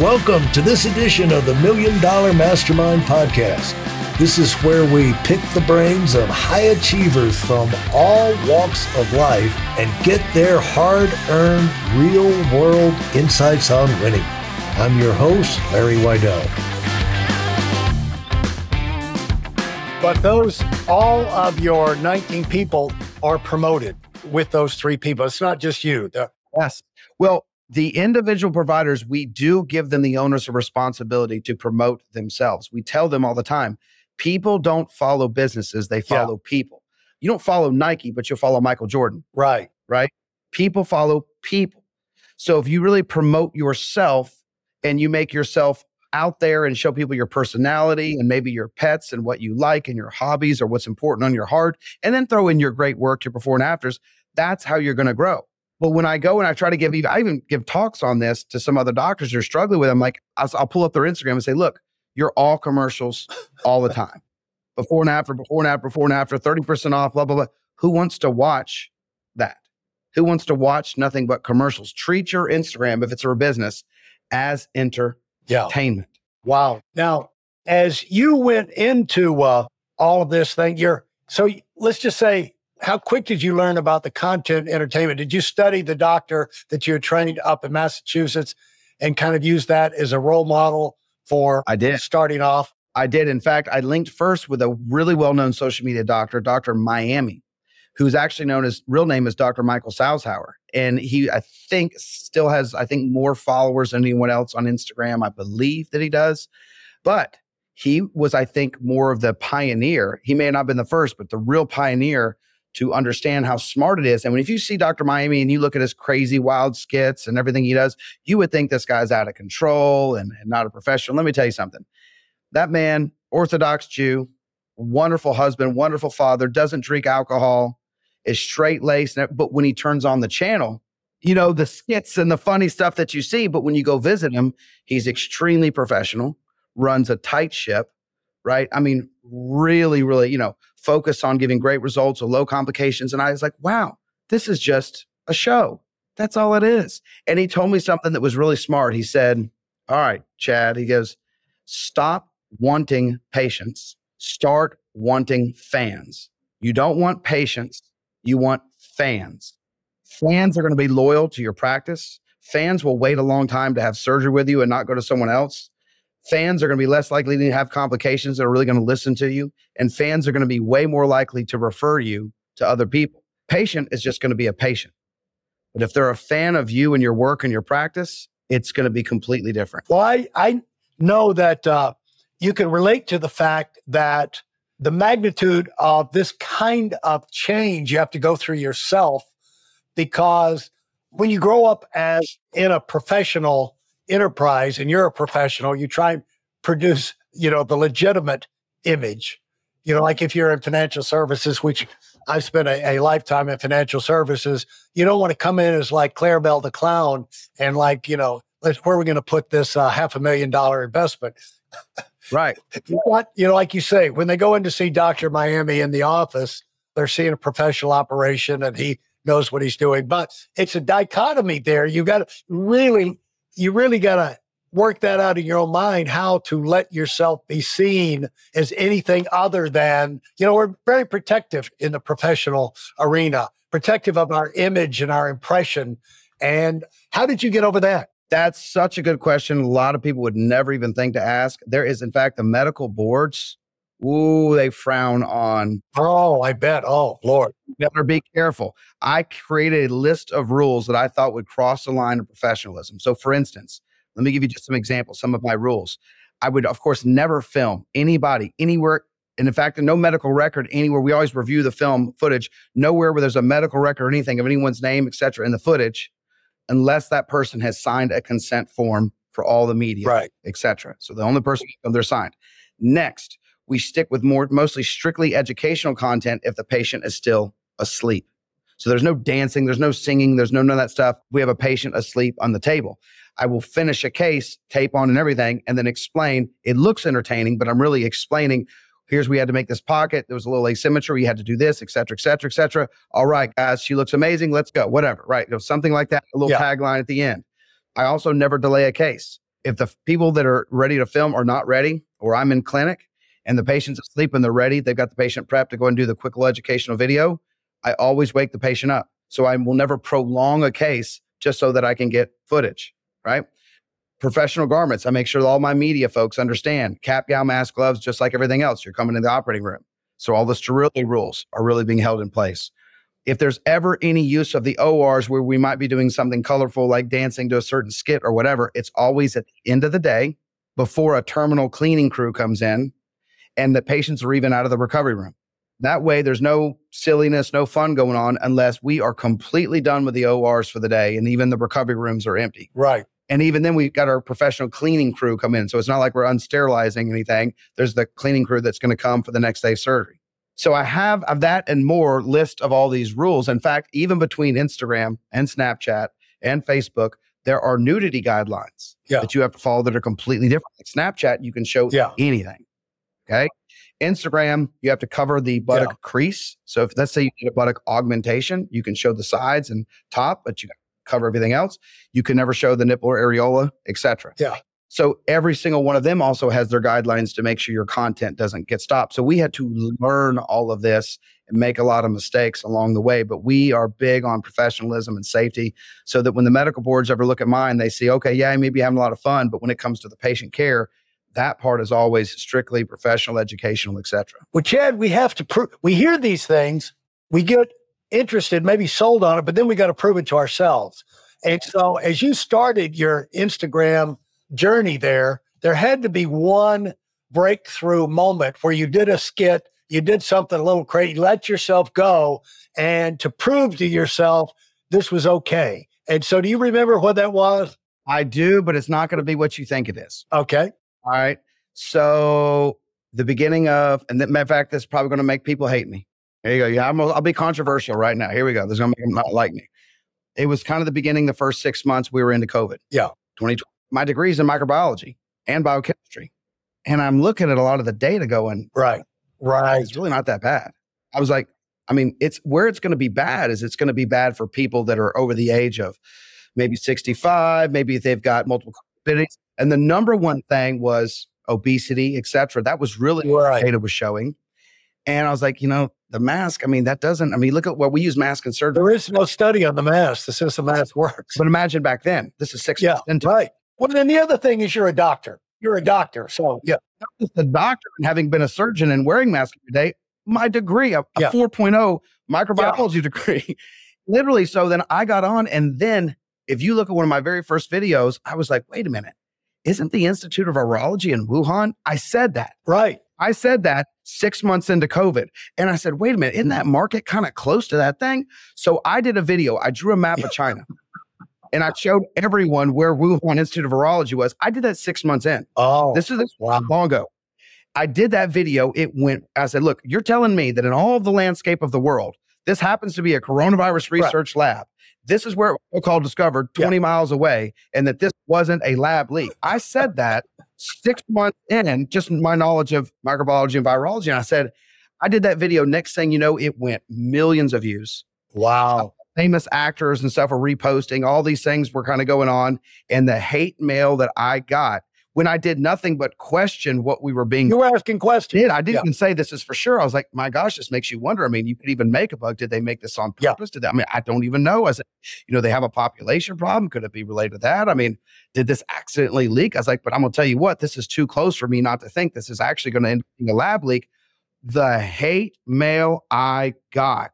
Welcome to this edition of the Million Dollar Mastermind Podcast. This is where we pick the brains of high achievers from all walks of life and get their hard earned, real world insights on winning. I'm your host, Larry Weidel. But those, all of your 19 people are promoted with those three people. It's not just you. The- yes. Well, the individual providers, we do give them the onus of responsibility to promote themselves. We tell them all the time people don't follow businesses, they follow yeah. people. You don't follow Nike, but you'll follow Michael Jordan. Right. Right. People follow people. So if you really promote yourself and you make yourself out there and show people your personality and maybe your pets and what you like and your hobbies or what's important on your heart, and then throw in your great work, your before and afters, that's how you're going to grow. But when I go and I try to give, I even give talks on this to some other doctors who are struggling with, I'm like, I'll, I'll pull up their Instagram and say, look, you're all commercials all the time. Before and after, before and after, before and after, 30% off, blah, blah, blah. Who wants to watch that? Who wants to watch nothing but commercials? Treat your Instagram, if it's a business, as entertainment. Yeah. Wow. Now, as you went into uh, all of this thing, you're so let's just say how quick did you learn about the content entertainment? Did you study the doctor that you trained up in Massachusetts and kind of use that as a role model for I did starting off? I did. In fact, I linked first with a really well-known social media doctor, Dr. Miami, who's actually known as real name is Dr. Michael Salzhauer. And he, I think, still has, I think, more followers than anyone else on Instagram. I believe that he does. But he was, I think, more of the pioneer. He may not have been the first, but the real pioneer to understand how smart it is. And when if you see Dr. Miami and you look at his crazy wild skits and everything he does, you would think this guy's out of control and, and not a professional. Let me tell you something. That man, Orthodox Jew, wonderful husband, wonderful father, doesn't drink alcohol, is straight laced. But when he turns on the channel, you know, the skits and the funny stuff that you see. But when you go visit him, he's extremely professional, runs a tight ship, right? I mean, really, really, you know, focused on giving great results with low complications. And I was like, wow, this is just a show. That's all it is. And he told me something that was really smart. He said, All right, Chad, he goes, stop wanting patients, start wanting fans. You don't want patients, you want fans. Fans are going to be loyal to your practice. Fans will wait a long time to have surgery with you and not go to someone else fans are going to be less likely to have complications that are really going to listen to you and fans are going to be way more likely to refer you to other people. Patient is just going to be a patient. But if they're a fan of you and your work and your practice it's going to be completely different. Well i, I know that uh, you can relate to the fact that the magnitude of this kind of change you have to go through yourself because when you grow up as in a professional enterprise and you're a professional, you try and produce, you know, the legitimate image. You know, like if you're in financial services, which I've spent a, a lifetime in financial services, you don't want to come in as like Clarabelle the clown and like, you know, let's, where are we going to put this uh, half a million dollar investment? Right. what, you know, like you say, when they go in to see Dr. Miami in the office, they're seeing a professional operation and he knows what he's doing. But it's a dichotomy there. You got to really you really got to work that out in your own mind how to let yourself be seen as anything other than, you know, we're very protective in the professional arena, protective of our image and our impression. And how did you get over that? That's such a good question. A lot of people would never even think to ask. There is, in fact, the medical boards. Ooh, they frown on. Oh, I bet. Oh, Lord. Better be careful. I created a list of rules that I thought would cross the line of professionalism. So, for instance, let me give you just some examples, some of my rules. I would, of course, never film anybody anywhere. And in fact, no medical record anywhere. We always review the film footage, nowhere where there's a medical record or anything of anyone's name, et cetera, in the footage, unless that person has signed a consent form for all the media, right. et cetera. So the only person they're signed. Next, we stick with more mostly strictly educational content if the patient is still asleep. So there's no dancing, there's no singing, there's no none of that stuff. We have a patient asleep on the table. I will finish a case, tape on and everything, and then explain. It looks entertaining, but I'm really explaining. Here's we had to make this pocket. There was a little asymmetry. You had to do this, et cetera, et cetera, et cetera. All right, guys, she looks amazing. Let's go. Whatever. Right. You know, something like that. A little yeah. tagline at the end. I also never delay a case. If the people that are ready to film are not ready, or I'm in clinic and the patient's asleep and they're ready, they've got the patient prepped to go and do the quick little educational video, I always wake the patient up. So I will never prolong a case just so that I can get footage, right? Professional garments. I make sure all my media folks understand cap, gown, mask, gloves, just like everything else. You're coming in the operating room. So all the sterility rules are really being held in place. If there's ever any use of the ORs where we might be doing something colorful like dancing to a certain skit or whatever, it's always at the end of the day before a terminal cleaning crew comes in and the patients are even out of the recovery room. That way, there's no silliness, no fun going on unless we are completely done with the ORs for the day and even the recovery rooms are empty. Right. And even then, we've got our professional cleaning crew come in. So it's not like we're unsterilizing anything. There's the cleaning crew that's going to come for the next day surgery. So I have of that and more list of all these rules. In fact, even between Instagram and Snapchat and Facebook, there are nudity guidelines Yeah. that you have to follow that are completely different. Like Snapchat, you can show Yeah. anything. Okay. Instagram, you have to cover the buttock crease. So if let's say you did a buttock augmentation, you can show the sides and top, but you cover everything else. You can never show the nipple or areola, etc. Yeah. So every single one of them also has their guidelines to make sure your content doesn't get stopped. So we had to learn all of this and make a lot of mistakes along the way. But we are big on professionalism and safety so that when the medical boards ever look at mine, they see, okay, yeah, I may be having a lot of fun, but when it comes to the patient care, that part is always strictly professional, educational, etc. Well, Chad, we have to prove, we hear these things, we get interested, maybe sold on it, but then we got to prove it to ourselves. And so as you started your Instagram journey there, there had to be one breakthrough moment where you did a skit, you did something a little crazy, let yourself go, and to prove to yourself this was okay. And so do you remember what that was? I do, but it's not going to be what you think it is. Okay. All right. So the beginning of, and that, matter of fact, that's probably going to make people hate me. Here you go. Yeah, I'm, I'll be controversial right now. Here we go. This is going to make them not like me. It was kind of the beginning, the first six months we were into COVID. Yeah. 2020. My degree is in microbiology and biochemistry. And I'm looking at a lot of the data going, Right. Right. it's really not that bad. I was like, I mean, it's where it's going to be bad is it's going to be bad for people that are over the age of maybe 65, maybe they've got multiple comorbidities. And the number one thing was obesity, et cetera. That was really what Right. data was showing. And I was like, you know, the mask, I mean, that doesn't, I mean, look at what we use mask in surgery. There is no study on the mask that says the mask works. But imagine back then, this is six Yeah, months into right. Well, then the other thing is you're a doctor. You're a doctor. So, yeah. not just a doctor and having been a surgeon and wearing masks every day, my degree, a, a Yeah. 4.0 microbiology degree. Literally. So then I got on. And then if you look at one of my very first videos, I was like, wait a minute. Isn't the Institute of Virology in Wuhan? I said that. Right. I said that six months into COVID. And I said, wait a minute, isn't that market kind of close to that thing? So I did a video. I drew a map of China and I showed everyone where Wuhan Institute of Virology was. I did that six months in. Oh, This is this wow. long ago. I did that video. It went, I said, look, you're telling me that in all of the landscape of the world, this happens to be a coronavirus Right. research lab. This is where called discovered Yeah. 20 miles away, and that this wasn't a lab leak. I said that six months in, just my knowledge of microbiology and virology. And I said, I did that video. Next thing you know, it went millions of views. Wow. Famous actors and stuff were reposting. All these things were kind of going on. And the hate mail that I got when I did nothing but question what we were being You were asking questions. did. I didn't Yeah. even say this is for sure. I was like, my gosh, this makes you wonder. I mean, you could even make a bug. Did they make this on Yeah. purpose? Did they, I mean, I don't even know. I said, you know, they have a population problem. Could it be related to that? I mean, did this accidentally leak? I was like, but I'm gonna tell you what, this is too close for me not to think this is actually going to end up being a lab leak. The hate mail I got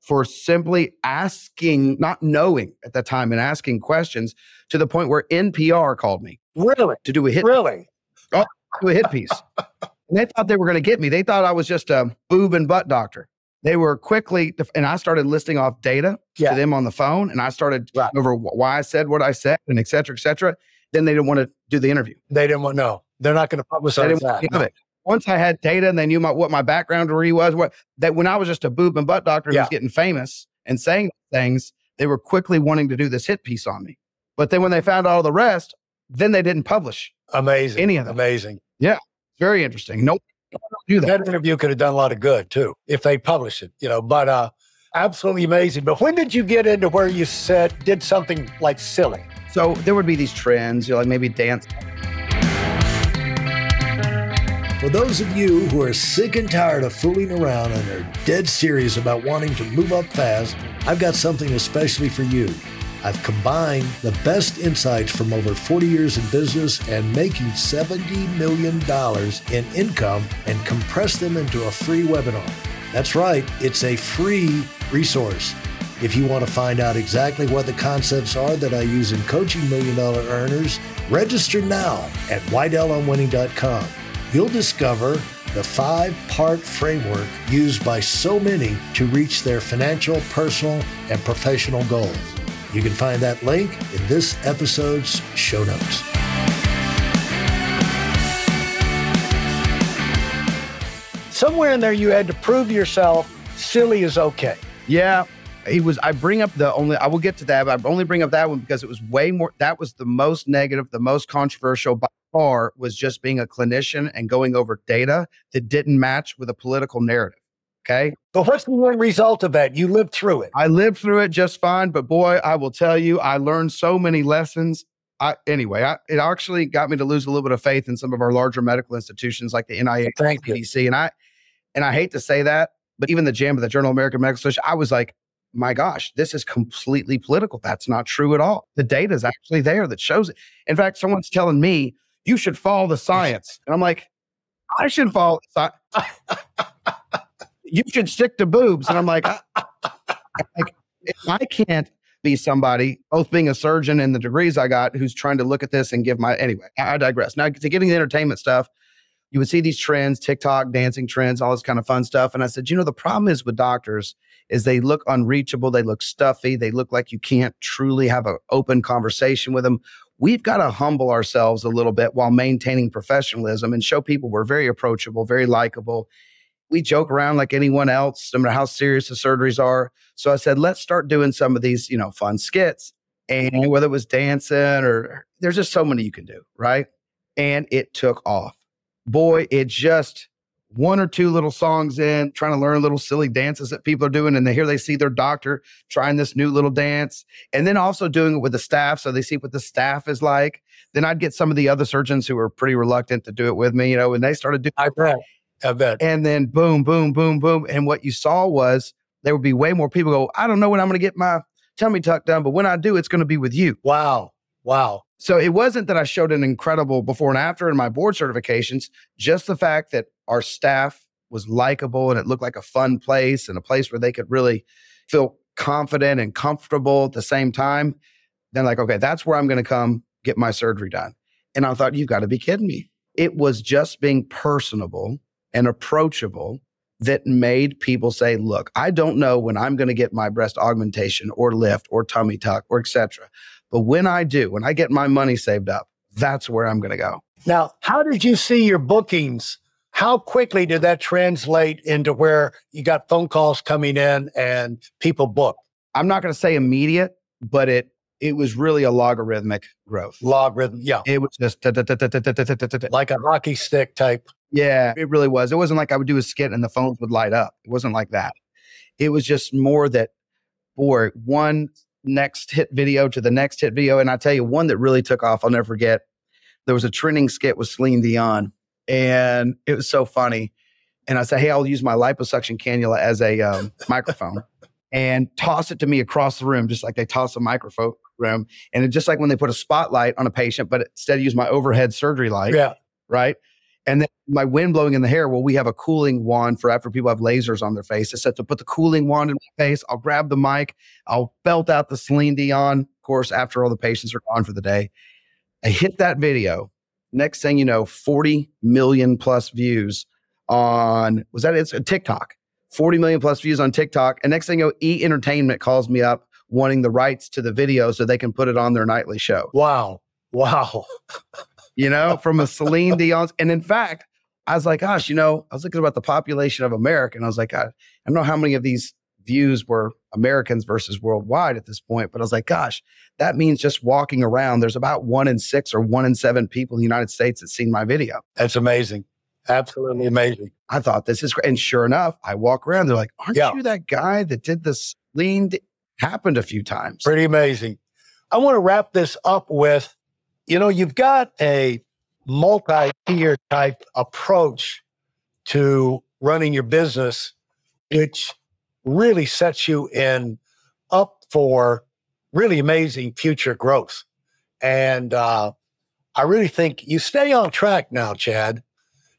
for simply asking, not knowing at the time and asking questions to the point where NPR called me Really? to do a hit Really? Oh, to a hit piece. and they thought they were going to get me. They thought I was just a boob and butt doctor. They were quickly, and I started listing off data Yeah. to them on the phone, and I started Right. over why I said what I said, and et cetera, et cetera. Then they didn't want to do the interview. They didn't want no. They're not going to publicize that. want any it. Once I had data and they knew my, what my background degree was, what that when I was just a boob and butt doctor who was getting famous and saying things, they were quickly wanting to do this hit piece on me. But then when they found all the rest, then they didn't publish. Amazing. Any of them. Amazing. Yeah. Very interesting. Nope. Do that. That interview could have done a lot of good too if they published it, you know, but uh absolutely amazing. But when did you get into where you said did something like silly? So there would be these trends, you know, like maybe dance. For those of you who are sick and tired of fooling around and are dead serious about wanting to move up fast, I've got something especially for you. I've combined the best insights from over 40 years in business and making $70 million in income and compressed them into a free webinar. That's right, it's a free resource. If you want to find out exactly what the concepts are that I use in coaching million dollar earners, register now at WeidelOnWinning.com. You'll discover the five part framework used by so many to reach their financial, personal, and professional goals. You can find that link in this episode's show notes. Somewhere in there, you had to prove to yourself silly is okay. Yeah, he was. I bring up the only. I will get to that, but I only bring up that one because it was way more. That was the most negative, the most controversial by far. Was just being a clinician and going over data that didn't match with a political narrative. Okay. But what's the end result of that? You lived through it. I lived through it just fine, but boy, I will tell you, I learned so many lessons. I, anyway, I, it actually got me to lose a little bit of faith in some of our larger medical institutions like the NIH, Thank you. CDC, and I, and I hate to say that, but even the JAMA of the Journal of American Medical Association, I was like, my gosh, this is completely political. That's not true at all. The data is actually there that shows it. In fact, someone's telling me you should follow the science, and I'm like, I should follow. The sci- you should stick to boobs, and I'm like, I, like I can't be somebody, both being a surgeon and the degrees I got, who's trying to look at this and give my anyway. I, I digress. Now to getting the entertainment stuff, you would see these trends, TikTok, dancing trends, all this kind of fun stuff. And I said, you know, the problem is with doctors is they look unreachable, they look stuffy, they look like you can't truly have an open conversation with them. We've got to humble ourselves a little bit while maintaining professionalism and show people we're very approachable, very likable. We joke around like anyone else, no matter how serious the surgeries are. So I said, let's start doing some of these, you know, fun skits. And whether it was dancing or there's just so many you can do, right? And it took off boy, it just one or two little songs in, trying to learn little silly dances that people are doing. And they here they see their doctor trying this new little dance. And then also doing it with the staff. So they see what the staff is like. Then I'd get some of the other surgeons who were pretty reluctant to do it with me, you know, and they started doing I bet. I bet. and then boom, boom, boom, boom. And what you saw was there would be way more people go, I don't know when I'm going to get my tummy tuck done, but when I do, it's going to be with you. Wow. Wow. So it wasn't that I showed an incredible before and after in my board certifications, just the fact that our staff was likable and it looked like a fun place and a place where they could really feel confident and comfortable at the same time. Then, like, okay, that's where I'm going to come get my surgery done. And I thought, you've got to be kidding me. It was just being personable and approachable that made people say, look, I don't know when I'm going to get my breast augmentation or lift or tummy tuck or etc. But when I do, when I get my money saved up, that's where I'm going to go. Now, how did you see your bookings? How quickly did that translate into where you got phone calls coming in and people book? I'm not going to say immediate, but it it was really a logarithmic growth. Logarithm, yeah. It was just like a hockey stick type. Yeah, it really was. It wasn't like I would do a skit and the phones would light up. It wasn't like that. It was just more that, boy, one next hit video to the next hit video. And I tell you, one that really took off, I'll never forget. There was a trending skit with Celine Dion, and it was so funny. And I said, hey, I'll use my liposuction cannula as a um, microphone and toss it to me across the room, just like they toss a microphone room. And it's just like when they put a spotlight on a patient, but instead use my overhead surgery light, Yeah. right? And then my wind blowing in the hair. Well, we have a cooling wand for after people have lasers on their face. It's set to put the cooling wand in my face. I'll grab the mic. I'll belt out the Celine Dion. Of course, after all the patients are gone for the day, I hit that video. Next thing you know, 40 million plus views on was that it's a TikTok. 40 million plus views on TikTok. And next thing you know, E Entertainment calls me up wanting the rights to the video so they can put it on their nightly show. Wow. Wow. You know, from a Celine Dion. And in fact, I was like, gosh, you know, I was looking about the population of America, and I was like, I, I don't know how many of these views were Americans versus worldwide at this point, but I was like, gosh, that means just walking around, there's about one in six or one in seven people in the United States that seen my video. That's amazing. Absolutely amazing. I thought this is great. And sure enough, I walk around, they're like, aren't Yeah. you that guy that did this lean? Happened a few times. Pretty amazing. I want to wrap this up with you know, you've got a multi tier type approach to running your business, which really sets you in up for really amazing future growth. And uh, I really think you stay on track now, Chad.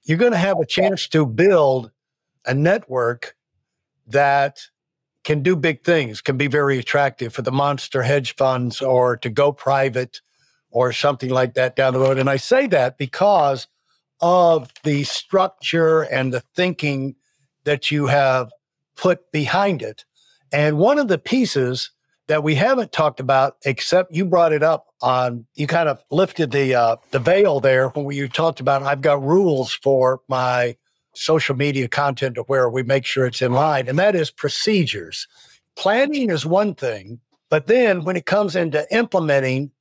You're going to have a chance to build a network that can do big things, can be very attractive for the monster hedge funds or to go private or something like that down the road. And I say that because of the structure and the thinking that you have put behind it. And one of the pieces that we haven't talked about, except you brought it up on, you kind of lifted the uh, the veil there when you talked about I've got rules for my social media content to where we make sure it's in line, and that is procedures. Planning is one thing, but then when it comes into implementing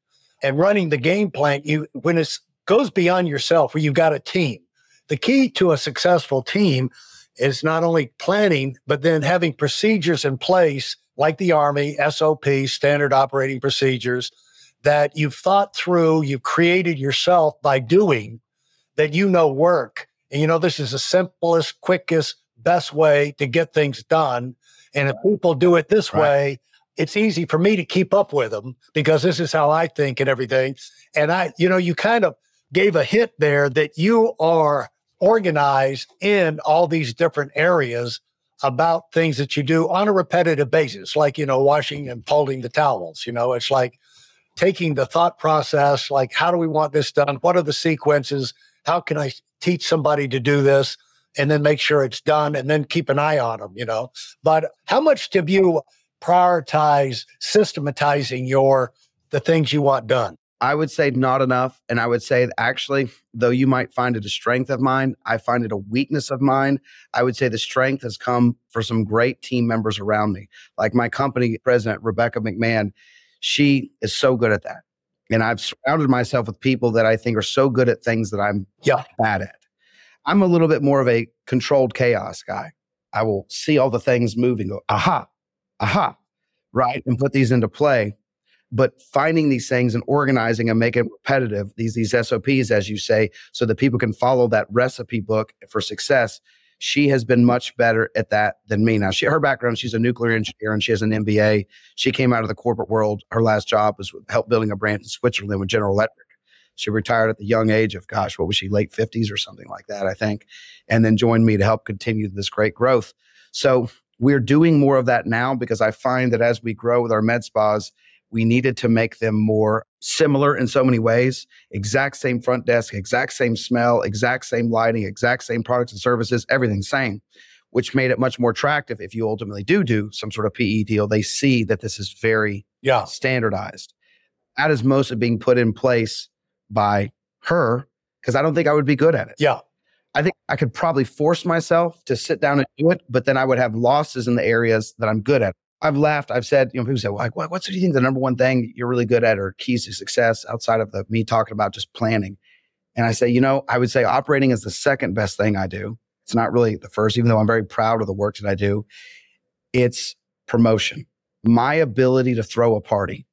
and running the game plan, you when it goes beyond yourself, where you've got a team. The key to a successful team is not only planning, but then having procedures in place like the Army, SOP, standard operating procedures that you've thought through, you've created yourself by doing that you know work. And you know, this is the simplest, quickest, best way to get things done. And if people do it this right. way, it's easy for me to keep up with them because this is how I think and everything. And I, you know, you kind of gave a hint there that you are organized in all these different areas about things that you do on a repetitive basis, like, you know, washing and folding the towels. You know, it's like taking the thought process, like, how do we want this done? What are the sequences? How can I teach somebody to do this? And then make sure it's done and then keep an eye on them, you know. But how much have you prioritize systematizing your the things you want done? I would say not enough. And I would say actually, though you might find it a strength of mine, I find it a weakness of mine. I would say the strength has come for some great team members around me. Like my company president, Rebecca McMahon, she is so good at that. And I've surrounded myself with people that I think are so good at things that I'm yeah. bad at. I'm a little bit more of a controlled chaos guy. I will see all the things moving, go, aha, aha, right, and put these into play. But finding these things and organizing and making repetitive, these these SOPs, as you say, so that people can follow that recipe book for success. She has been much better at that than me. Now, she her background, she's a nuclear engineer and she has an MBA. She came out of the corporate world. Her last job was help building a branch in Switzerland with General Electric. She retired at the young age of, gosh, what was she, late 50s or something like that, I think, and then joined me to help continue this great growth. So we're doing more of that now because I find that as we grow with our med spas, we needed to make them more similar in so many ways. Exact same front desk, exact same smell, exact same lighting, exact same products and services, everything same, which made it much more attractive. If you ultimately do do some sort of PE deal, they see that this is very yeah. standardized. That is mostly being put in place by her because I don't think I would be good at it. Yeah. I think I could probably force myself to sit down and do it, but then I would have losses in the areas that I'm good at. I've laughed. I've said, you know, people say, well, like, what, what's what do you think the number one thing you're really good at or keys to success outside of the me talking about just planning? And I say, you know, I would say operating is the second best thing I do. It's not really the first, even though I'm very proud of the work that I do. It's promotion. My ability to throw a party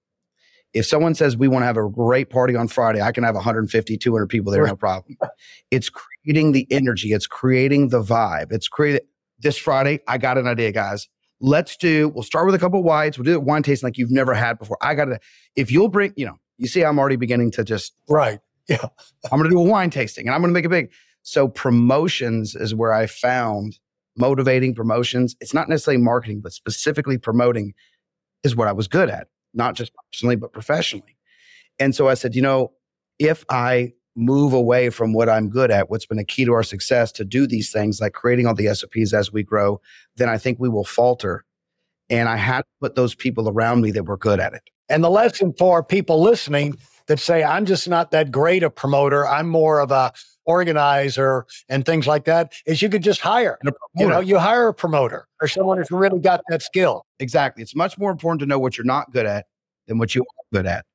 if someone says we want to have a great party on Friday, I can have 150, 200 people there, no problem. It's creating the energy, it's creating the vibe. It's created this Friday. I got an idea, guys. Let's do, we'll start with a couple of whites. We'll do it wine tasting like you've never had before. I got to, if you'll bring, you know, you see, I'm already beginning to just, right. Yeah. I'm going to do a wine tasting and I'm going to make it big. So promotions is where I found motivating promotions. It's not necessarily marketing, but specifically promoting is what I was good at not just personally, but professionally. And so I said, you know, if I move away from what I'm good at, what's been a key to our success to do these things like creating all the SOPs as we grow, then I think we will falter. And I had to put those people around me that were good at it. And the lesson for people listening that say, I'm just not that great a promoter, I'm more of a organizer and things like that is you could just hire. You know, you hire a promoter or someone who's really got that skill. Exactly. It's much more important to know what you're not good at than what you are good at.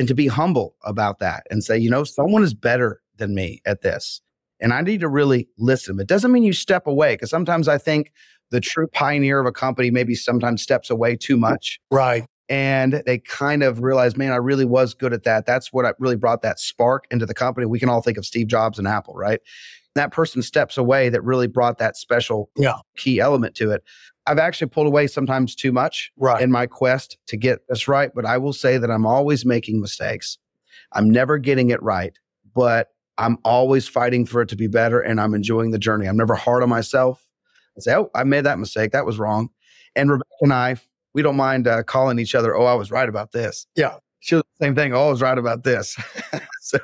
And to be humble about that and say, you know, someone is better than me at this. And I need to really listen. It doesn't mean you step away because sometimes I think the true pioneer of a company maybe sometimes steps away too much. Right. and they kind of realized, man, I really was good at that. That's what I really brought that spark into the company. We can all think of Steve Jobs and Apple, right? That person steps away that really brought that special Yeah. key element to it. I've actually pulled away sometimes too much Right. in my quest to get this right, but I will say that I'm always making mistakes. I'm never getting it right, but I'm always fighting for it to be better and I'm enjoying the journey. I'm never hard on myself. I say, oh, I made that mistake. That was wrong. And Rebecca and I, we don't mind uh, calling each other, oh, I was right about this. Yeah. She was the same thing. Oh, I was right about this. so a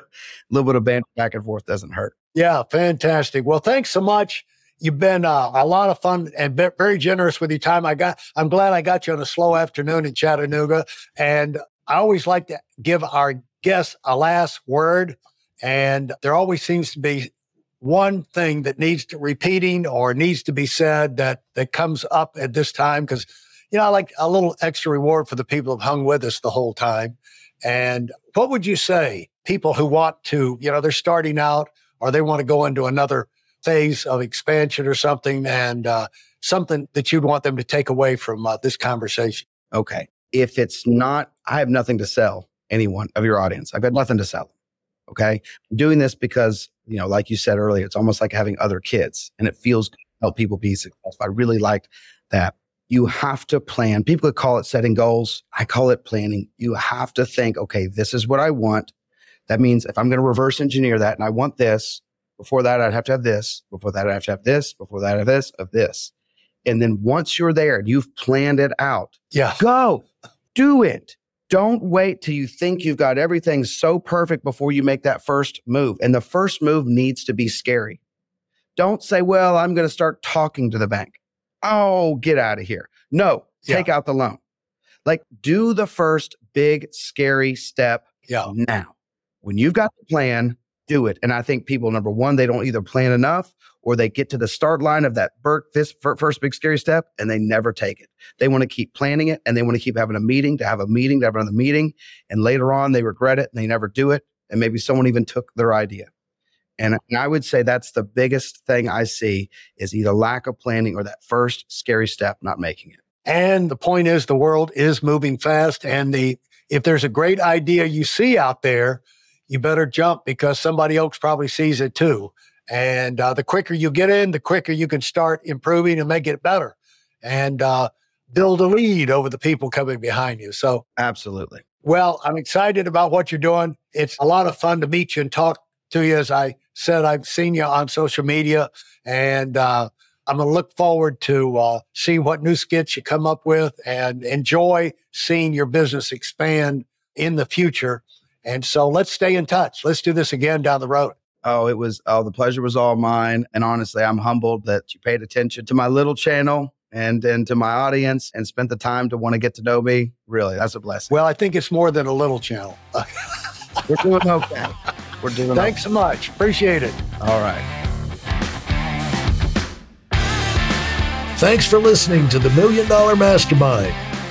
little bit of banter back and forth doesn't hurt. Yeah, fantastic. Well, thanks so much. You've been uh, a lot of fun and ve- very generous with your time. I got. I'm glad I got you on a slow afternoon in Chattanooga, and I always like to give our guests a last word. And there always seems to be one thing that needs to repeating or needs to be said that that comes up at this time because you know I like a little extra reward for the people who've hung with us the whole time. And what would you say people who want to you know they're starting out or they want to go into another phase of expansion or something and uh, something that you'd want them to take away from uh, this conversation Okay. If it's not, I have nothing to sell anyone of your audience. I've got nothing to sell. Okay. I'm doing this because, you know, like you said earlier, it's almost like having other kids and it feels good help people be successful. I really liked that. You have to plan. People could call it setting goals. I call it planning. You have to think, okay, this is what I want. That means if I'm going to reverse engineer that and I want this, before that, I'd have to have this. Before that, I'd have to have this. Before that, I have this, of this. And then once you're there and you've planned it out, yeah go do it. Don't wait till you think you've got everything so perfect before you make that first move. And the first move needs to be scary. Don't say, well, I'm going to start talking to the bank. Oh, get out of here. No, Yeah. take out the loan. Like, do the first big, scary step yeah now. When you've got the plan, do it. And I think people, number one, they don't either plan enough or they get to the start line of that Bert, this fir- first big scary step and they never take it. They want to keep planning it and they want to keep having a meeting to have a meeting to have another meeting. And later on, they regret it and they never do it. And maybe someone even took their idea. And, and I would say that's the biggest thing I see is either lack of planning or that first scary step, not making it. and the point is the world is moving fast and the if there's a great idea you see out there you better jump because somebody else probably sees it too and uh, the quicker you get in the quicker you can start improving and make it better and uh, build a lead over the people coming behind you so Absolutely. Well, I'm excited about what you're doing. It's a lot of fun to meet you and talk to you. As I said, I've seen you on social media, and uh, I'm going to look forward to uh, see what new skits you come up with and enjoy seeing your business expand in the future. And so let's stay in touch. Let's do this again down the road. Oh, it was, oh, the pleasure was all mine. And honestly, I'm humbled that you paid attention to my little channel and, and to my audience and spent the time to want to get to know me. Really, that's a blessing. Well, I think it's more than a little channel. We're doing okay. We're doing Thanks so much. Appreciate it. All right. Thanks for listening to the Million Dollar Mastermind.